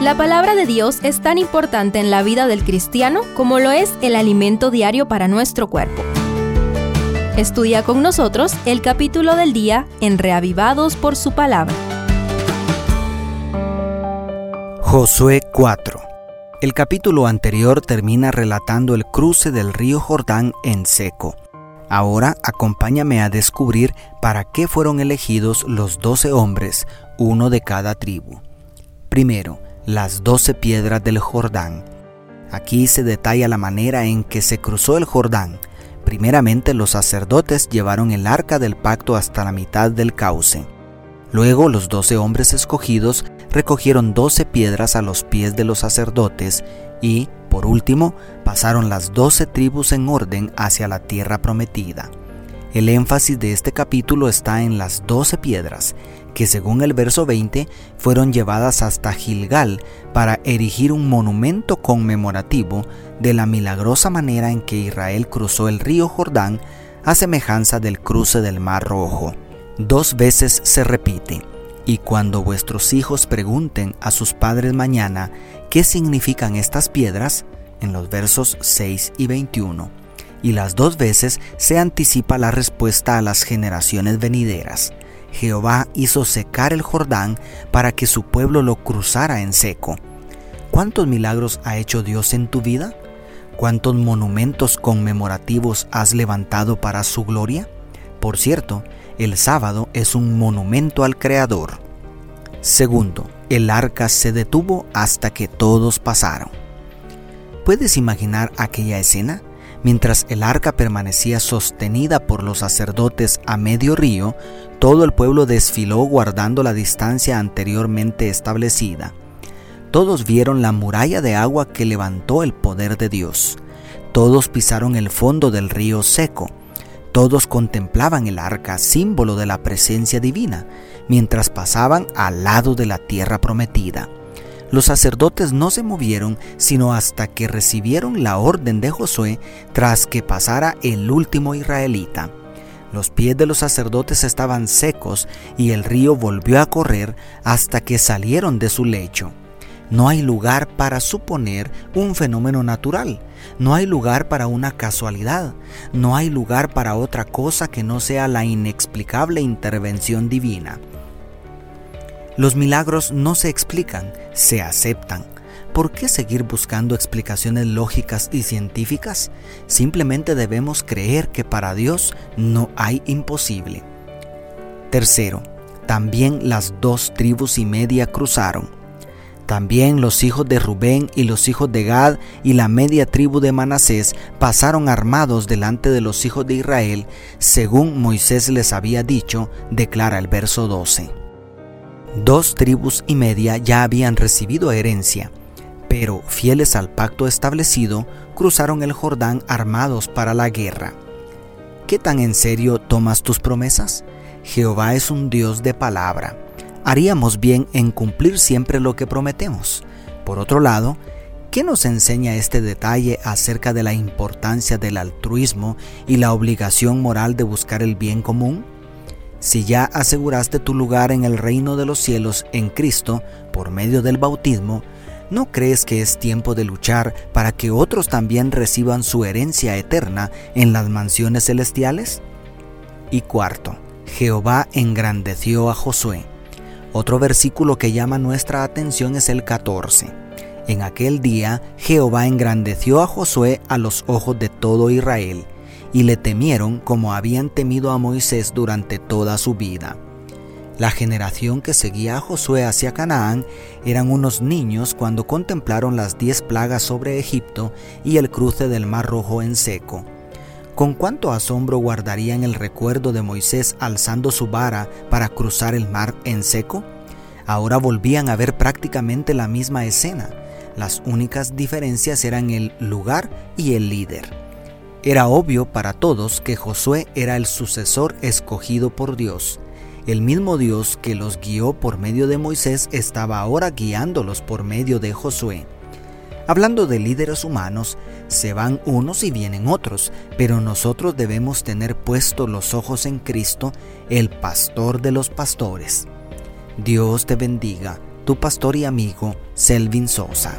La palabra de Dios es tan importante en la vida del cristiano como lo es el alimento diario para nuestro cuerpo. Estudia con nosotros el capítulo del día en Reavivados por su palabra. Josué 4 El capítulo anterior termina relatando el cruce del río Jordán en seco. Ahora acompáñame a descubrir para qué fueron elegidos los doce hombres, uno de cada tribu. Primero, las doce piedras del Jordán. Aquí se detalla la manera en que se cruzó el Jordán. Primeramente los sacerdotes llevaron el arca del pacto hasta la mitad del cauce. Luego los doce hombres escogidos recogieron doce piedras a los pies de los sacerdotes y, por último, pasaron las doce tribus en orden hacia la tierra prometida. El énfasis de este capítulo está en las doce piedras, que según el verso 20 fueron llevadas hasta Gilgal para erigir un monumento conmemorativo de la milagrosa manera en que Israel cruzó el río Jordán a semejanza del cruce del Mar Rojo. Dos veces se repite, y cuando vuestros hijos pregunten a sus padres mañana qué significan estas piedras, en los versos 6 y 21, y las dos veces se anticipa la respuesta a las generaciones venideras. Jehová hizo secar el Jordán para que su pueblo lo cruzara en seco. ¿Cuántos milagros ha hecho Dios en tu vida? ¿Cuántos monumentos conmemorativos has levantado para su gloria? Por cierto, el sábado es un monumento al Creador. Segundo, el arca se detuvo hasta que todos pasaron. ¿Puedes imaginar aquella escena? Mientras el arca permanecía sostenida por los sacerdotes a medio río, todo el pueblo desfiló guardando la distancia anteriormente establecida. Todos vieron la muralla de agua que levantó el poder de Dios. Todos pisaron el fondo del río seco. Todos contemplaban el arca, símbolo de la presencia divina, mientras pasaban al lado de la tierra prometida. Los sacerdotes no se movieron sino hasta que recibieron la orden de Josué tras que pasara el último israelita. Los pies de los sacerdotes estaban secos y el río volvió a correr hasta que salieron de su lecho. No hay lugar para suponer un fenómeno natural, no hay lugar para una casualidad, no hay lugar para otra cosa que no sea la inexplicable intervención divina. Los milagros no se explican, se aceptan. ¿Por qué seguir buscando explicaciones lógicas y científicas? Simplemente debemos creer que para Dios no hay imposible. Tercero, también las dos tribus y media cruzaron. También los hijos de Rubén y los hijos de Gad y la media tribu de Manasés pasaron armados delante de los hijos de Israel, según Moisés les había dicho, declara el verso 12. Dos tribus y media ya habían recibido herencia, pero fieles al pacto establecido, cruzaron el Jordán armados para la guerra. ¿Qué tan en serio tomas tus promesas? Jehová es un Dios de palabra. Haríamos bien en cumplir siempre lo que prometemos. Por otro lado, ¿qué nos enseña este detalle acerca de la importancia del altruismo y la obligación moral de buscar el bien común? Si ya aseguraste tu lugar en el reino de los cielos en Cristo por medio del bautismo, ¿no crees que es tiempo de luchar para que otros también reciban su herencia eterna en las mansiones celestiales? Y cuarto, Jehová engrandeció a Josué. Otro versículo que llama nuestra atención es el 14. En aquel día Jehová engrandeció a Josué a los ojos de todo Israel y le temieron como habían temido a Moisés durante toda su vida. La generación que seguía a Josué hacia Canaán eran unos niños cuando contemplaron las diez plagas sobre Egipto y el cruce del Mar Rojo en seco. ¿Con cuánto asombro guardarían el recuerdo de Moisés alzando su vara para cruzar el mar en seco? Ahora volvían a ver prácticamente la misma escena. Las únicas diferencias eran el lugar y el líder. Era obvio para todos que Josué era el sucesor escogido por Dios. El mismo Dios que los guió por medio de Moisés estaba ahora guiándolos por medio de Josué. Hablando de líderes humanos, se van unos y vienen otros, pero nosotros debemos tener puestos los ojos en Cristo, el pastor de los pastores. Dios te bendiga tu pastor y amigo Selvin Sosa.